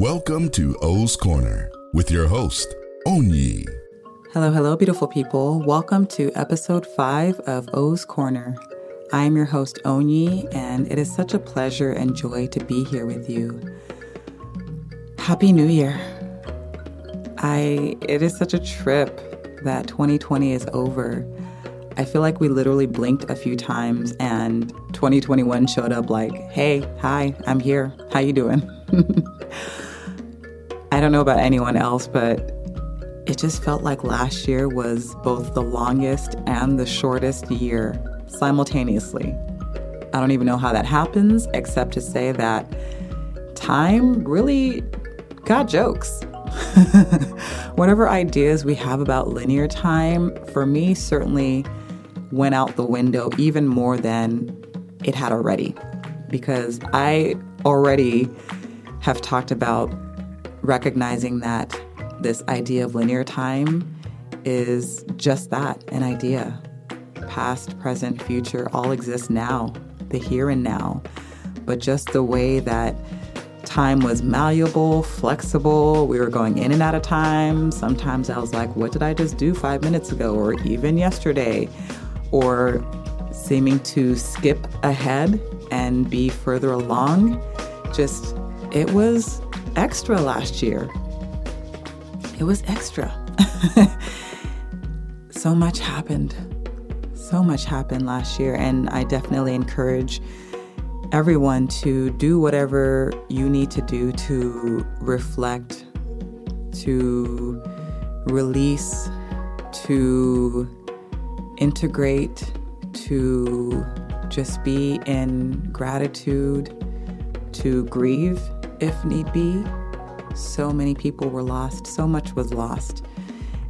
Welcome to O's Corner with your host, Onyi. Hello, hello, beautiful people. Welcome to episode five of O's Corner. I am your host, Onyi, and it is such a pleasure and joy to be here with you. Happy New Year. I it is such a trip that 2020 is over. I feel like we literally blinked a few times and 2021 showed up like, "Hey, hi, I'm here. How you doing?" I don't know about anyone else, but it just felt like last year was both the longest and the shortest year simultaneously. I don't even know how that happens, except to say that time really got jokes. Whatever ideas we have about linear time, for me, certainly went out the window even more than it had already. Because I already have talked about recognizing that this idea of linear time is just that an idea. Past, present, future all exist now, the here and now. But just the way that time was malleable, flexible, we were going in and out of time. Sometimes I was like, what did I just do five minutes ago, or even yesterday? Or seeming to skip ahead and be further along. Just, it was extra last year. It was extra. so much happened. So much happened last year, and I definitely encourage everyone to do whatever you need to do to reflect, to release, to integrate, to just be in gratitude, to grieve if need be. So many people were lost, so much was lost.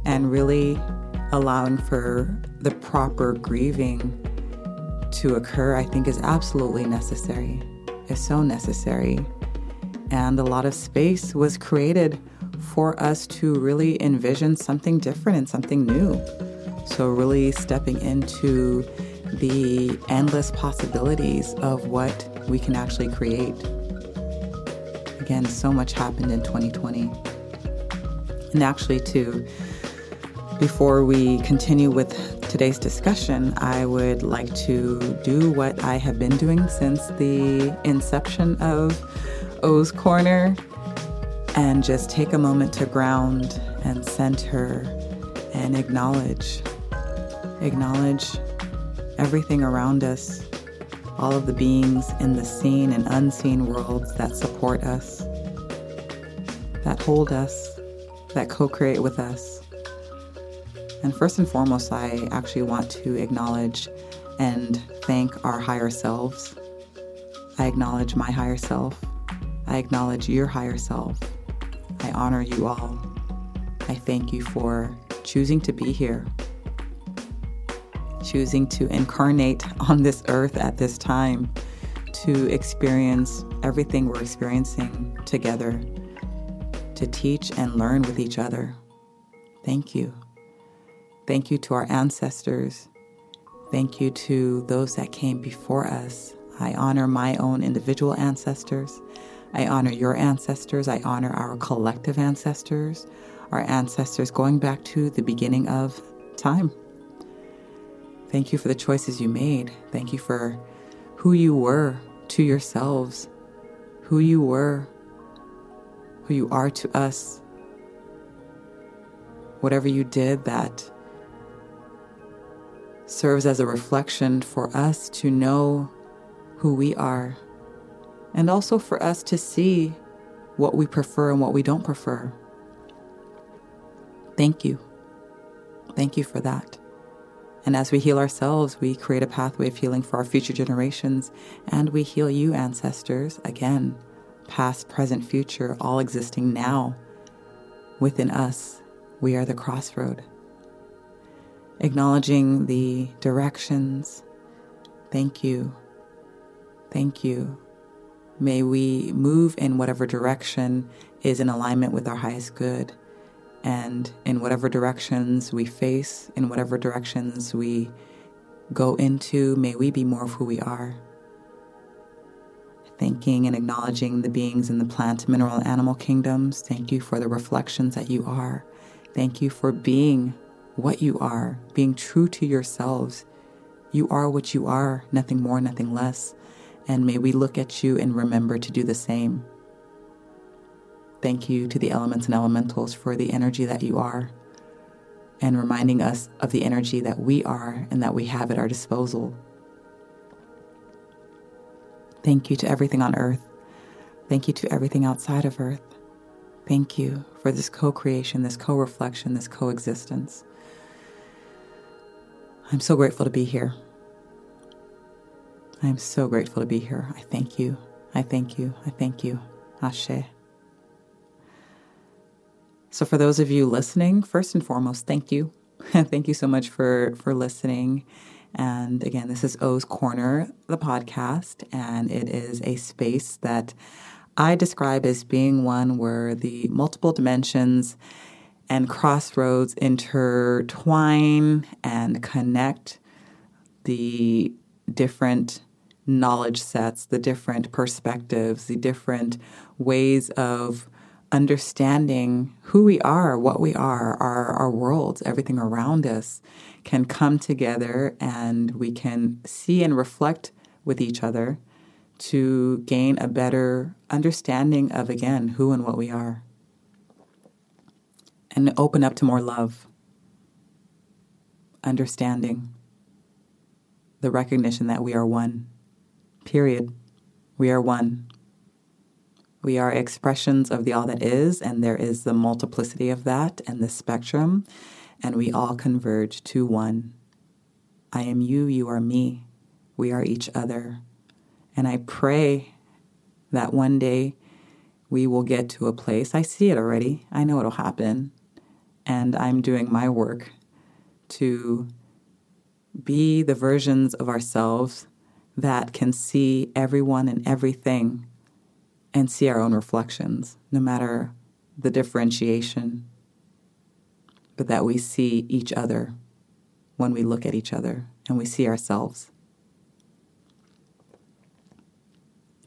And really allowing for the proper grieving to occur, I think, is absolutely necessary. Is so necessary. And a lot of space was created for us to really envision something different and something new. So, really stepping into the endless possibilities of what we can actually create. Again, so much happened in 2020. And actually, too, before we continue with today's discussion, I would like to do what I have been doing since the inception of O's Corner and just take a moment to ground and center and acknowledge. Acknowledge everything around us all of the beings in the seen and unseen worlds that support us, that hold us, that co create with us. And first and foremost, I actually want to acknowledge and thank our higher selves. I acknowledge my higher self. I acknowledge your higher self. I honor you all. I thank you for choosing to be here choosing to incarnate on this earth at this time to experience everything we're experiencing together, to teach and learn with each other. Thank you. Thank you to our ancestors. Thank you to those that came before us. I honor my own individual ancestors. I honor your ancestors. I honor our collective ancestors, our ancestors going back to the beginning of time. Thank you for the choices you made. Thank you for who you were to yourselves, who you were, who you are to us. Whatever you did that serves as a reflection for us to know who we are, and also for us to see what we prefer and what we don't prefer. Thank you. Thank you for that. And as we heal ourselves, we create a pathway of healing for our future generations, and we heal you, ancestors, again, past, present, future, all existing now. Within us, we are the crossroad. Acknowledging the directions. Thank you. Thank you. May we move in whatever direction is in alignment with our highest good and in whatever directions we face, in whatever directions we go into, may we be more of who we are. thanking and acknowledging the beings in the plant, mineral, animal kingdoms. Thank you for the reflections that you are. Thank you for being what you are, being true to yourselves. You are what you are, nothing more, nothing less. And may we look at you and remember to do the same. Thank you to the elements and elementals for the energy that you are and reminding us of the energy that we are and that we have at our disposal. Thank you to everything on earth. Thank you to everything outside of earth. Thank you for this co creation, this co reflection, this coexistence. I'm so grateful to be here. I am so grateful to be here. I thank you. I thank you. I thank you. Ashe. So for those of you listening, first and foremost, thank you. thank you so much for for listening. And again, this is O's Corner, the podcast, and it is a space that I describe as being one where the multiple dimensions and crossroads intertwine and connect the different knowledge sets, the different perspectives, the different ways of understanding who we are, what we are, our, our worlds, everything around us can come together and we can see and reflect with each other to gain a better understanding of, again, who and what we are. And open up to more love, understanding, the recognition that we are one. Period. We are one. We are expressions of the all that is, and there is the multiplicity of that and the spectrum, and we all converge to one. I am you, you are me. We are each other. And I pray that one day we will get to a place. I see it already, I know it'll happen. And I'm doing my work to be the versions of ourselves that can see everyone and everything and see our own reflections, no matter the differentiation, but that we see each other when we look at each other and we see ourselves.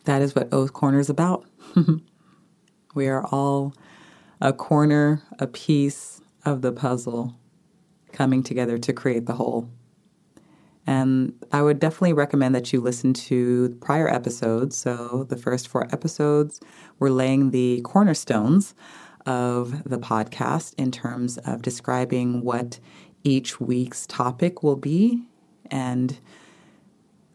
That is what O's Corner is about. we are all a corner, a piece of the puzzle coming together to create the whole. And I would definitely recommend that you listen to prior episodes. So, the first four episodes were laying the cornerstones of the podcast in terms of describing what each week's topic will be. And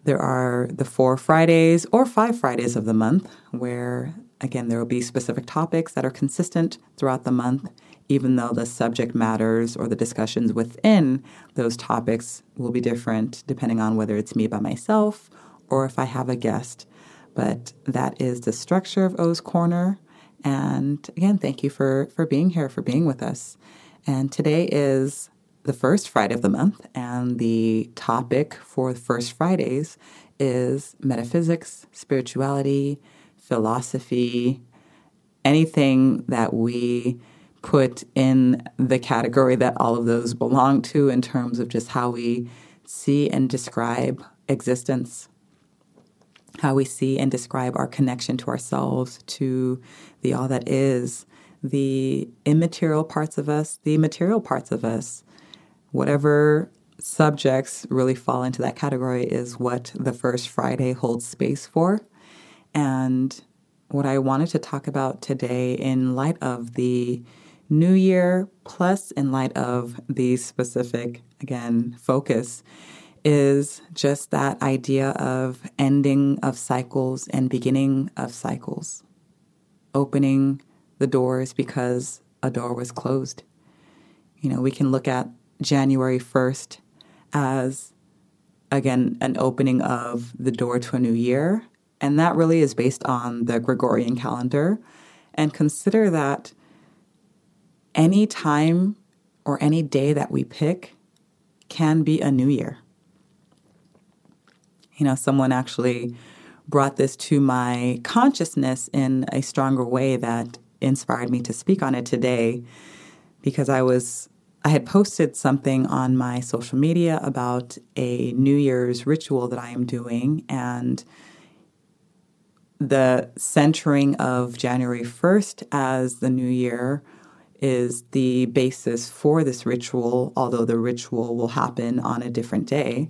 there are the four Fridays or five Fridays of the month where, again, there will be specific topics that are consistent throughout the month even though the subject matters or the discussions within those topics will be different depending on whether it's me by myself or if I have a guest. But that is the structure of O's Corner. And again, thank you for, for being here, for being with us. And today is the first Friday of the month, and the topic for first Fridays is metaphysics, spirituality, philosophy, anything that we put in the category that all of those belong to in terms of just how we see and describe existence, how we see and describe our connection to ourselves, to the all that is, the immaterial parts of us, the material parts of us. Whatever subjects really fall into that category is what the first Friday holds space for. And what I wanted to talk about today, in light of the new year, plus in light of the specific, again, focus, is just that idea of ending of cycles and beginning of cycles, opening the doors because a door was closed. You know, we can look at January 1st as, again, an opening of the door to a new year. And that really is based on the Gregorian calendar. And consider that any time or any day that we pick can be a new year. You know, someone actually brought this to my consciousness in a stronger way that inspired me to speak on it today because I was I had posted something on my social media about a New Year's ritual that I am doing and the centering of January 1st as the new year is the basis for this ritual, although the ritual will happen on a different day.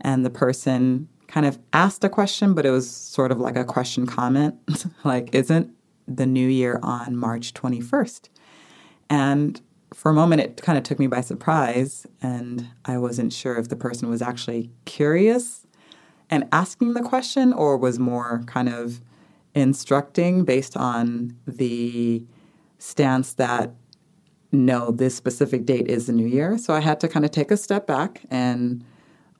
And the person kind of asked a question, but it was sort of like a question comment like, isn't the new year on March 21st? And for a moment, it kind of took me by surprise, and I wasn't sure if the person was actually curious and asking the question or was more kind of instructing based on the stance that no, this specific date is the new year. So I had to kind of take a step back and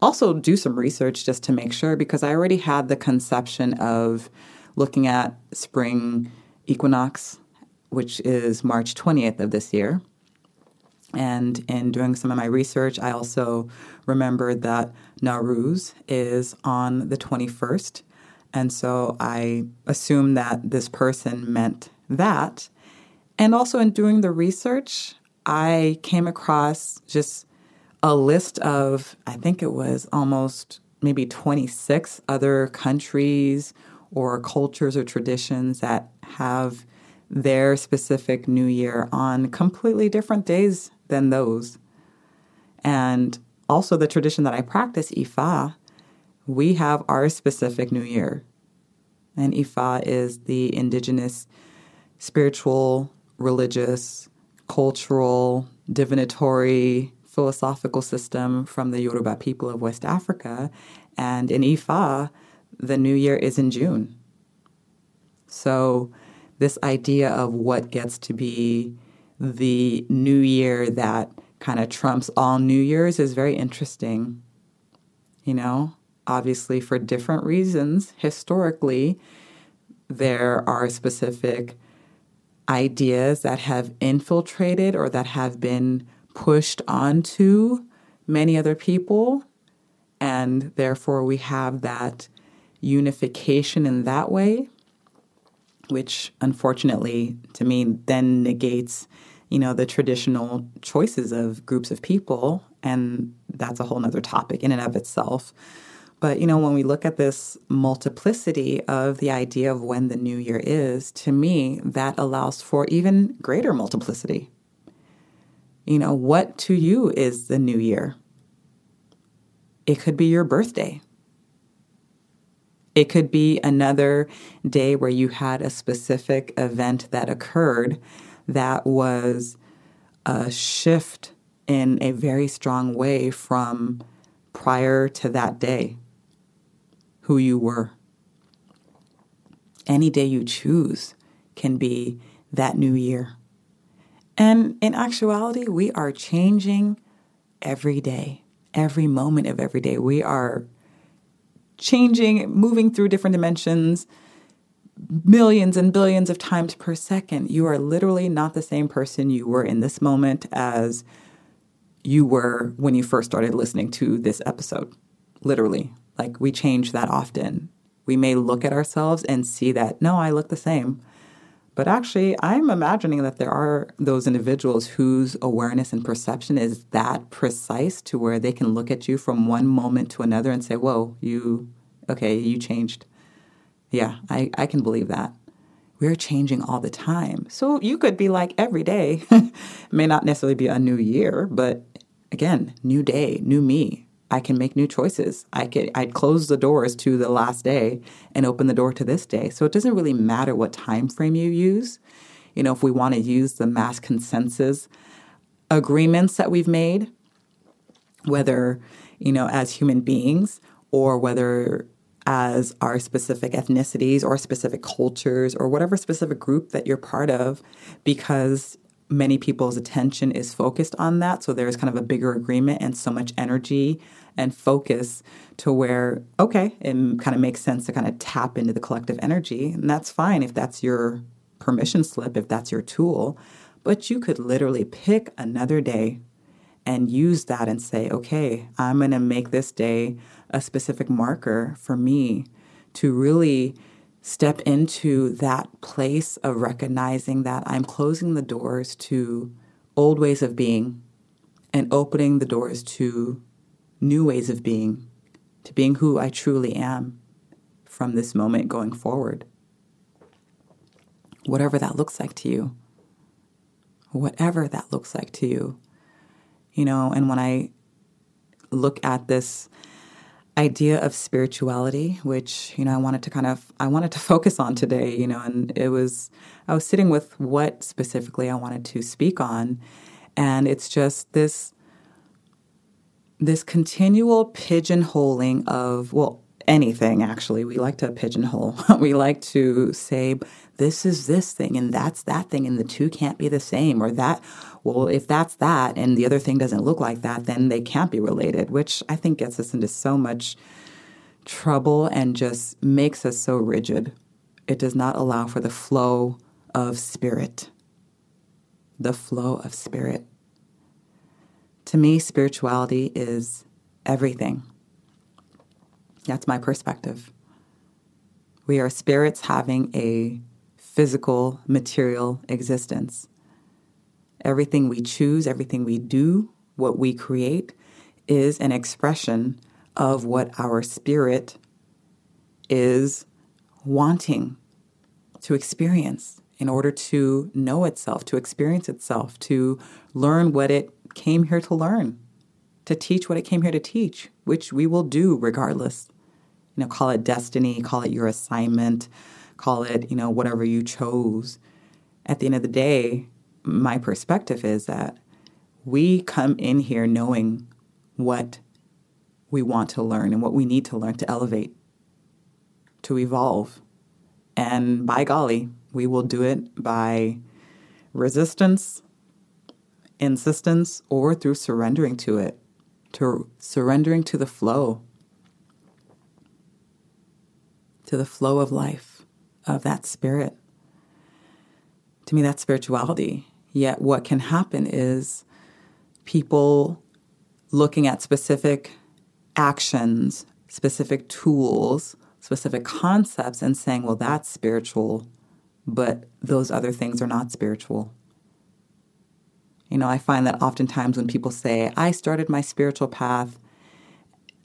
also do some research just to make sure because I already had the conception of looking at spring equinox, which is March 20th of this year. And in doing some of my research, I also remembered that Nowruz is on the 21st. And so I assumed that this person meant that. And also in doing the research, I came across just a list of, I think it was almost maybe 26 other countries or cultures or traditions that have their specific new year on completely different days than those. And also, the tradition that I practice, Ifa, we have our specific new year. And Ifa is the indigenous spiritual, religious, cultural, divinatory, philosophical system from the Yoruba people of West Africa. And in Ifa, the new year is in June. So, this idea of what gets to be the new year that kind of trumps all New Year's is very interesting. You know, obviously, for different reasons, historically, there are specific ideas that have infiltrated or that have been pushed onto many other people. And therefore, we have that unification in that way, which unfortunately to me then negates, you know, the traditional choices of groups of people. And that's a whole nother topic in and of itself. But, you know, when we look at this multiplicity of the idea of when the new year is, to me, that allows for even greater multiplicity. You know, what to you is the new year? It could be your birthday. It could be another day where you had a specific event that occurred that was a shift in a very strong way from prior to that day, who you were. Any day you choose can be that new year. And in actuality, we are changing every day, every moment of every day. We are changing, moving through different dimensions millions and billions of times per second. You are literally not the same person you were in this moment as you were when you first started listening to this episode. Literally. Like we change that often. We may look at ourselves and see that, no, I look the same. But actually, I'm imagining that there are those individuals whose awareness and perception is that precise to where they can look at you from one moment to another and say, Whoa, you, okay, you changed. Yeah, I, I can believe that. We're changing all the time. So you could be like every day, may not necessarily be a new year, but again, new day, new me, I can make new choices. I could I'd close the doors to the last day and open the door to this day. So it doesn't really matter what time frame you use. You know, if we want to use the mass consensus agreements that we've made, whether, you know, as human beings or whether as our specific ethnicities or specific cultures or whatever specific group that you're part of because many people's attention is focused on that. So there's kind of a bigger agreement and so much energy and focus to where, okay, it kind of makes sense to kind of tap into the collective energy. And that's fine if that's your permission slip, if that's your tool. But you could literally pick another day and use that and say, okay, I'm going to make this day a specific marker for me to really step into that place of recognizing that I'm closing the doors to old ways of being and opening the doors to new ways of being, to being who I truly am from this moment going forward. whatever that looks like to you. Whatever that looks like to you. You know, and when I look at this idea of spirituality, which, you know, I wanted to kind of I wanted to focus on today, you know, and it was I was sitting with what specifically I wanted to speak on. And it's just this this continual pigeonholing of, well, anything actually. We like to pigeonhole. we like to say, this is this thing and that's that thing, and the two can't be the same, or that, well, if that's that and the other thing doesn't look like that, then they can't be related, which I think gets us into so much trouble and just makes us so rigid. It does not allow for the flow of spirit. The flow of spirit. To me, spirituality is everything. That's my perspective. We are spirits having a physical, material existence. Everything we choose, everything we do, what we create, is an expression of what our spirit is wanting to experience in order to know itself, to experience itself, to learn what it came here to learn, to teach what it came here to teach, which we will do regardless. You know, call it destiny, call it your assignment, call it, you know, whatever you chose. At the end of the day, my perspective is that we come in here knowing what we want to learn and what we need to learn to elevate, to evolve. And by golly, we will do it by resistance, insistence, or through surrendering to it, to surrendering to the flow, to the flow of life, of that spirit. To me, that's spirituality. Yet, what can happen is people looking at specific actions, specific tools, specific concepts, and saying, well, that's spiritual, but those other things are not spiritual. You know, I find that oftentimes when people say, I started my spiritual path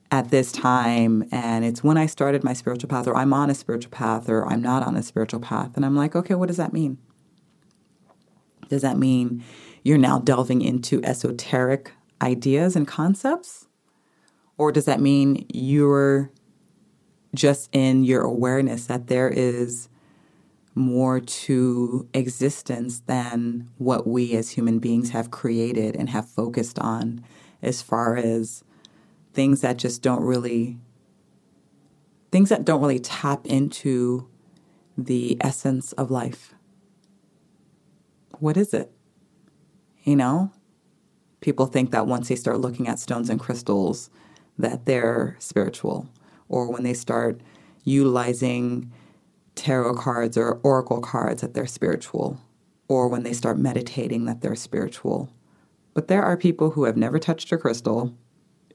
at this time, and it's when I started my spiritual path, or I'm on a spiritual path, or I'm not on a spiritual path. And I'm like, okay, what does that mean? Does that mean you're now delving into esoteric ideas and concepts? Or does that mean you're just in your awareness that there is more to existence than what we as human beings have created and have focused on as far as things that just don't really things that don't really tap into the essence of life what is it? You know? People think that once they start looking at stones and crystals that they're spiritual. Or when they start utilizing tarot cards or oracle cards that they're spiritual, or when they start meditating that they're spiritual. But there are people who have never touched a crystal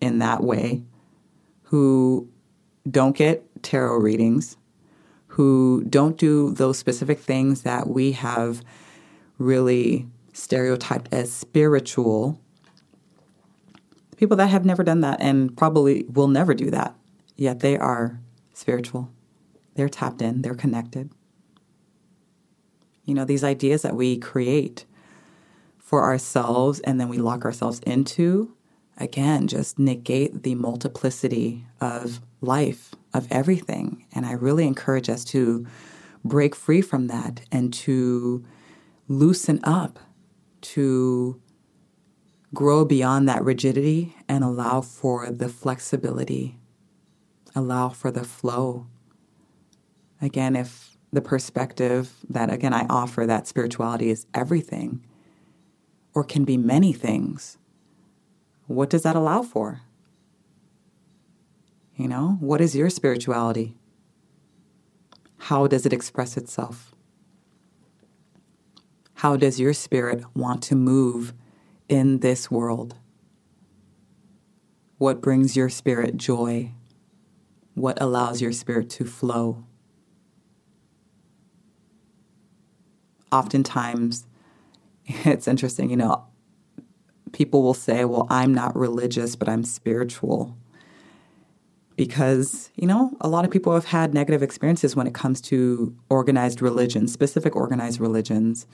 in that way, who don't get tarot readings, who don't do those specific things that we have really stereotyped as spiritual. People that have never done that and probably will never do that, yet they are spiritual. They're tapped in, they're connected. You know, these ideas that we create for ourselves and then we lock ourselves into, again, just negate the multiplicity of life, of everything. And I really encourage us to break free from that and to loosen up, to grow beyond that rigidity and allow for the flexibility, allow for the flow Again, if the perspective that, again, I offer that spirituality is everything or can be many things, what does that allow for? You know, what is your spirituality? How does it express itself? How does your spirit want to move in this world? What brings your spirit joy? What allows your spirit to flow? oftentimes it's interesting, you know, people will say, well, I'm not religious, but I'm spiritual. because, you know, a lot of people have had negative experiences when it comes to organized religions, specific organized religions.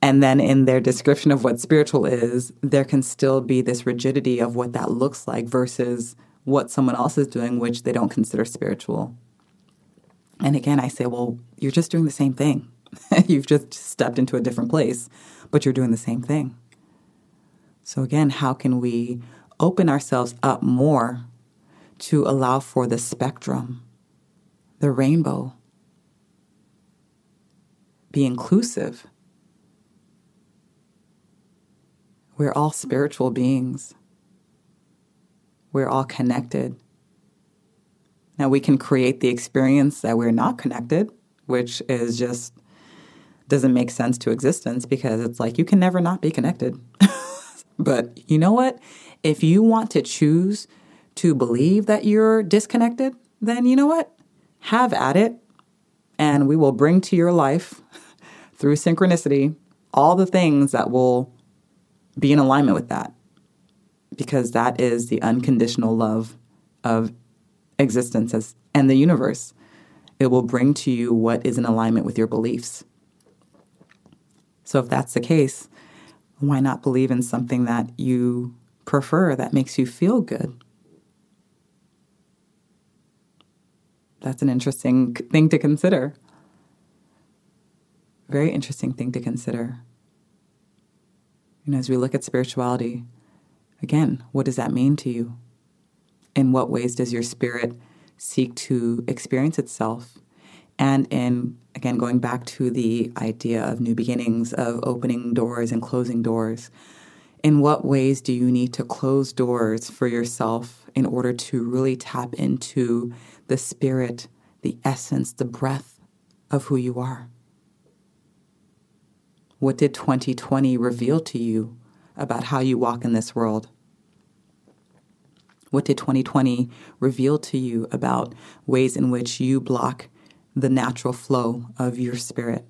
And then in their description of what spiritual is, there can still be this rigidity of what that looks like versus what someone else is doing, which they don't consider spiritual. And again, I say, well, you're just doing the same thing. You've just stepped into a different place, but you're doing the same thing. So, again, how can we open ourselves up more to allow for the spectrum, the rainbow, be inclusive? We're all spiritual beings. We're all connected. Now, we can create the experience that we're not connected, which is just doesn't make sense to existence because it's like you can never not be connected. but you know what? If you want to choose to believe that you're disconnected, then you know what? Have at it. And we will bring to your life through synchronicity all the things that will be in alignment with that. Because that is the unconditional love of existence as, and the universe. It will bring to you what is in alignment with your beliefs. So, if that's the case, why not believe in something that you prefer that makes you feel good? That's an interesting thing to consider. Very interesting thing to consider. And as we look at spirituality, again, what does that mean to you? In what ways does your spirit seek to experience itself? And in, again, going back to the idea of new beginnings, of opening doors and closing doors, in what ways do you need to close doors for yourself in order to really tap into the spirit, the essence, the breath of who you are? What did 2020 reveal to you about how you walk in this world? What did 2020 reveal to you about ways in which you block the natural flow of your spirit?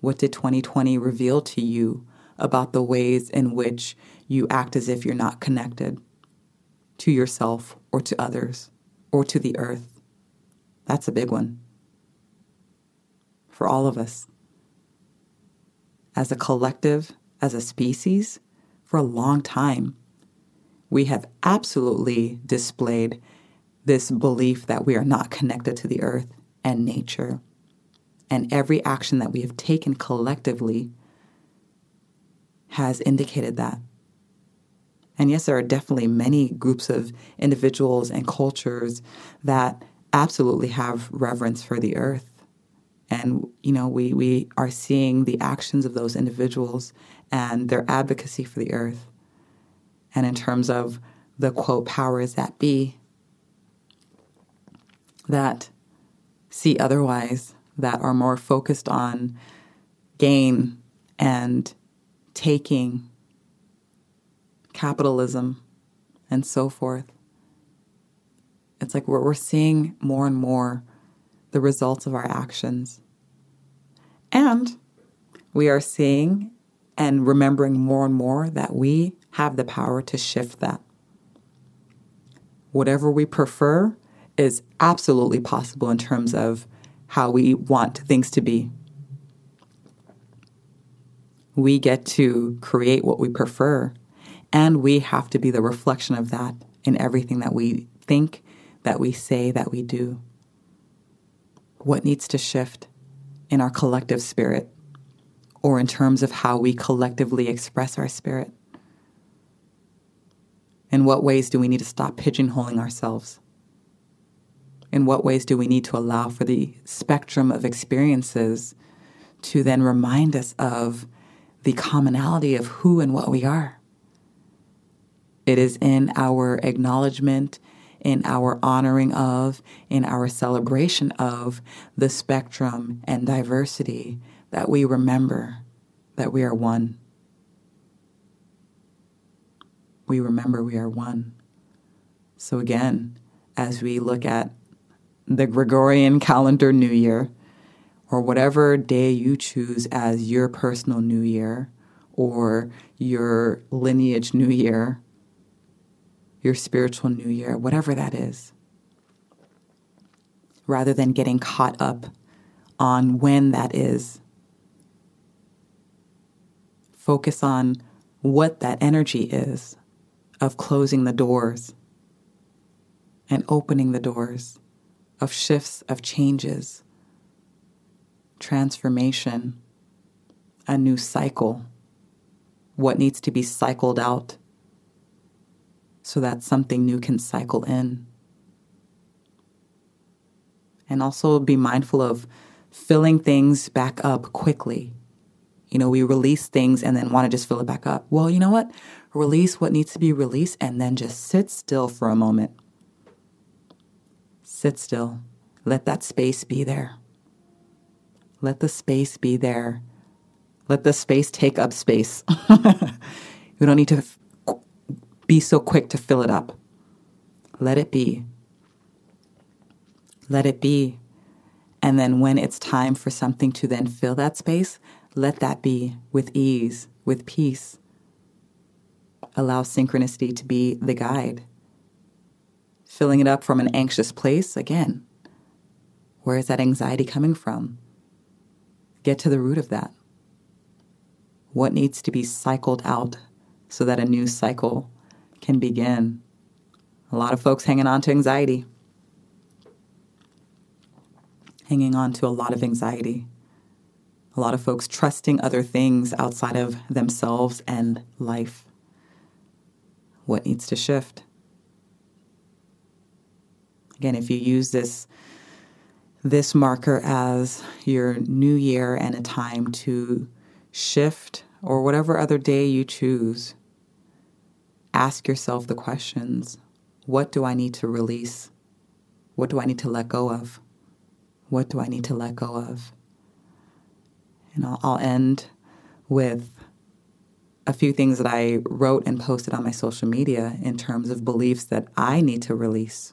What did 2020 reveal to you about the ways in which you act as if you're not connected to yourself or to others or to the earth? That's a big one for all of us. As a collective, as a species, for a long time, we have absolutely displayed this belief that we are not connected to the earth and nature. And every action that we have taken collectively has indicated that. And yes, there are definitely many groups of individuals and cultures that absolutely have reverence for the earth. And, you know, we, we are seeing the actions of those individuals and their advocacy for the earth and in terms of the quote powers that be that see otherwise, that are more focused on gain and taking, capitalism, and so forth. It's like we're, we're seeing more and more the results of our actions. And we are seeing and remembering more and more that we have the power to shift that. Whatever we prefer is absolutely possible in terms of how we want things to be. We get to create what we prefer, and we have to be the reflection of that in everything that we think, that we say, that we do. What needs to shift in our collective spirit, or in terms of how we collectively express our spirit? In what ways do we need to stop pigeonholing ourselves? In what ways do we need to allow for the spectrum of experiences to then remind us of the commonality of who and what we are? It is in our acknowledgement, in our honoring of, in our celebration of the spectrum and diversity that we remember that we are one we remember we are one. So, again, as we look at the Gregorian calendar New Year, or whatever day you choose as your personal New Year or your lineage New Year, your spiritual new year, whatever that is, rather than getting caught up on when that is. Focus on what that energy is of closing the doors and opening the doors of shifts, of changes, transformation, a new cycle, what needs to be cycled out so that something new can cycle in. And also be mindful of filling things back up quickly. You know, we release things and then want to just fill it back up. Well, you know what? Release what needs to be released and then just sit still for a moment. Sit still. Let that space be there. Let the space be there. Let the space take up space. we don't need to be so quick to fill it up. Let it be. Let it be. And then when it's time for something to then fill that space, let that be with ease, with peace. Allow synchronicity to be the guide. Filling it up from an anxious place, again, where is that anxiety coming from? Get to the root of that. What needs to be cycled out so that a new cycle can begin. A lot of folks hanging on to anxiety, hanging on to a lot of anxiety. A lot of folks trusting other things outside of themselves and life. What needs to shift? Again, if you use this this marker as your new year and a time to shift or whatever other day you choose ask yourself the questions what do I need to release? What do I need to let go of? What do I need to let go of? And I'll, I'll end with a few things that I wrote and posted on my social media in terms of beliefs that I need to release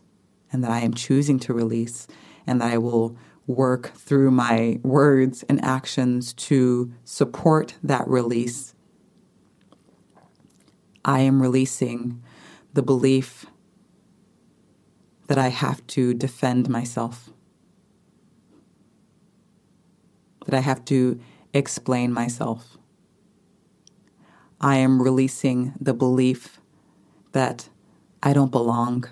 and that I am choosing to release, and that I will work through my words and actions to support that release I am releasing the belief that I have to defend myself, that I have to explain myself. I am releasing the belief that I don't belong.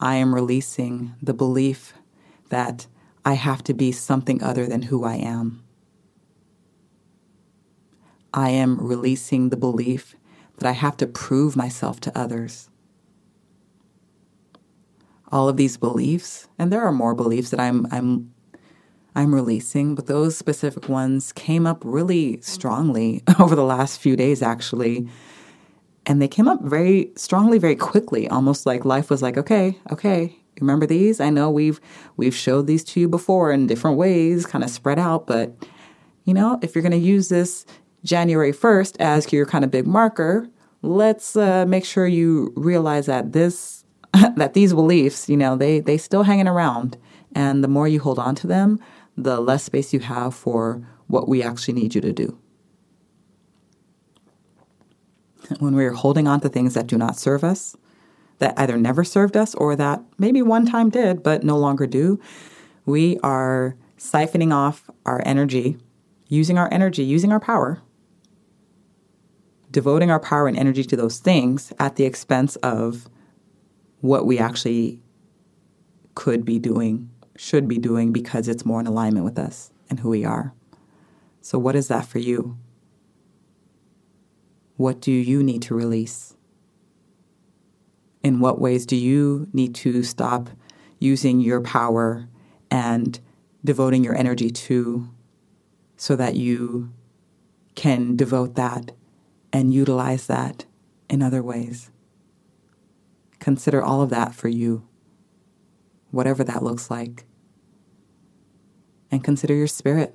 I am releasing the belief that I have to be something other than who I am. I am releasing the belief that I have to prove myself to others. All of these beliefs, and there are more beliefs that I'm I'm I'm releasing, but those specific ones came up really strongly over the last few days actually. And they came up very strongly very quickly, almost like life was like, "Okay, okay, remember these? I know we've we've showed these to you before in different ways, kind of spread out, but you know, if you're going to use this January 1st as your kind of big marker, let's uh, make sure you realize that this that these beliefs, you know, they they still hanging around, and the more you hold on to them, the less space you have for what we actually need you to do. When we're holding on to things that do not serve us, that either never served us or that maybe one time did but no longer do, we are siphoning off our energy, using our energy, using our power devoting our power and energy to those things at the expense of what we actually could be doing, should be doing, because it's more in alignment with us and who we are. So, what is that for you? What do you need to release? In what ways do you need to stop using your power and devoting your energy to so that you can devote that and utilize that in other ways. Consider all of that for you, whatever that looks like. And consider your spirit.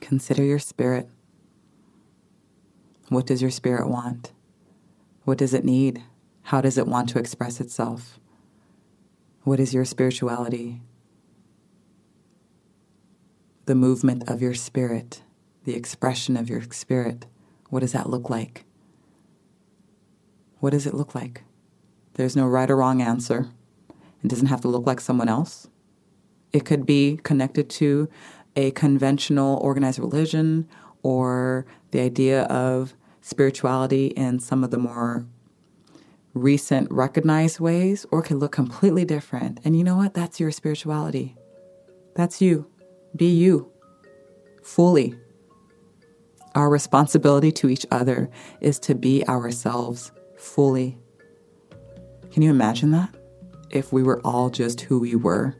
Consider your spirit. What does your spirit want? What does it need? How does it want to express itself? What is your spirituality? The movement of your spirit the expression of your spirit. What does that look like? What does it look like? There's no right or wrong answer. It doesn't have to look like someone else. It could be connected to a conventional organized religion or the idea of spirituality in some of the more recent recognized ways, or it could look completely different. And you know what? That's your spirituality. That's you. Be you fully. Our responsibility to each other is to be ourselves fully. Can you imagine that? If we were all just who we were,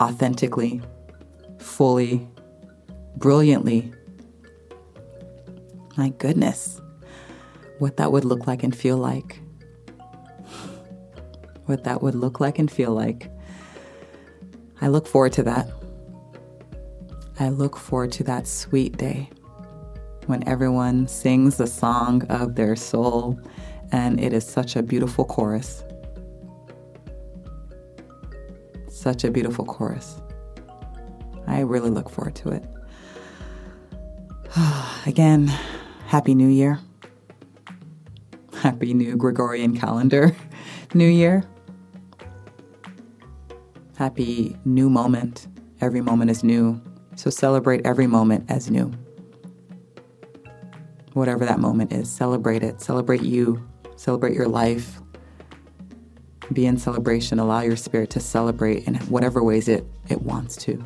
authentically, fully, brilliantly. My goodness, what that would look like and feel like. What that would look like and feel like. I look forward to that. I look forward to that sweet day when everyone sings the song of their soul, and it is such a beautiful chorus. Such a beautiful chorus. I really look forward to it. Again, Happy New Year. Happy New Gregorian Calendar New Year. Happy new moment. Every moment is new. So celebrate every moment as new. Whatever that moment is, celebrate it. Celebrate you. Celebrate your life. Be in celebration. Allow your spirit to celebrate in whatever ways it, it wants to.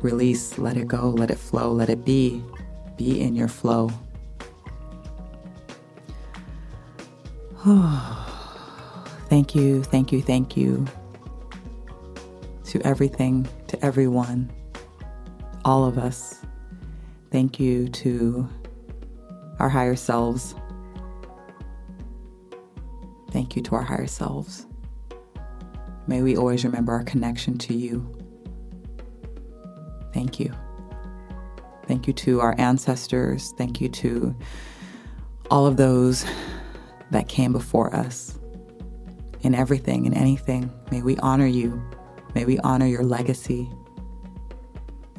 Release, let it go, let it flow, let it be. Be in your flow. thank you, thank you, thank you to everything, to everyone, all of us. Thank you to our higher selves. Thank you to our higher selves. May we always remember our connection to you. Thank you. Thank you to our ancestors. Thank you to all of those that came before us. In everything and anything, may we honor you. May we honor your legacy.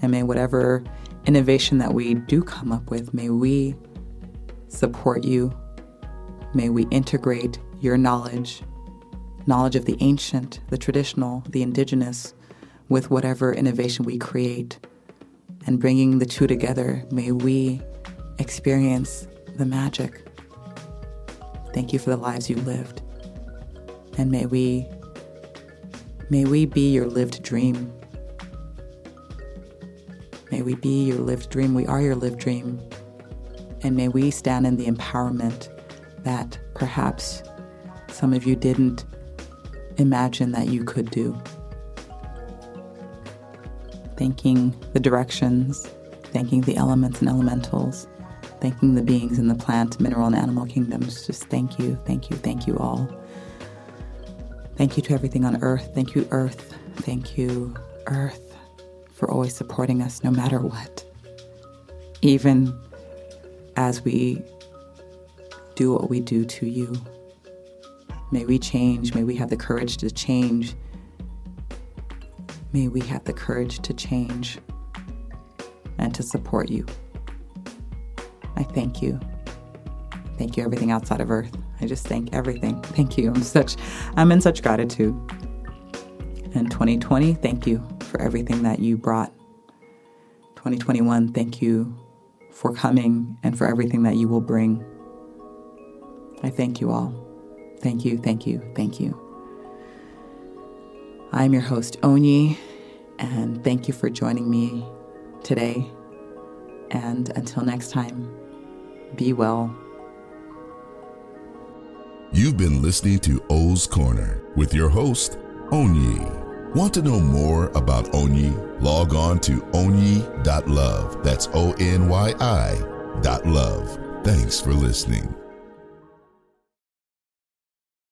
And may whatever innovation that we do come up with, may we support you. May we integrate your knowledge, knowledge of the ancient, the traditional, the indigenous, with whatever innovation we create. And bringing the two together, may we experience the magic. Thank you for the lives you lived. And may we may we be your lived dream. May we be your lived dream. We are your lived dream. And may we stand in the empowerment that perhaps some of you didn't imagine that you could do. Thanking the directions, thanking the elements and elementals, thanking the beings in the plant, mineral, and animal kingdoms. Just thank you, thank you, thank you all. Thank you to everything on earth. Thank you, earth. Thank you, earth, for always supporting us no matter what. Even as we do what we do to you. May we change. May we have the courage to change. May we have the courage to change and to support you. I thank you. Thank you, everything outside of Earth. I just thank everything. Thank you. I'm such I'm in such gratitude. And 2020, thank you for everything that you brought. 2021, thank you for coming and for everything that you will bring. I thank you all. Thank you, thank you, thank you. I'm your host, Onyi, and thank you for joining me today. And until next time, be well. You've been listening to O's Corner with your host, Onyi. Want to know more about Onyi? Log on to onyi.love. That's O N Y I dot love. Thanks for listening.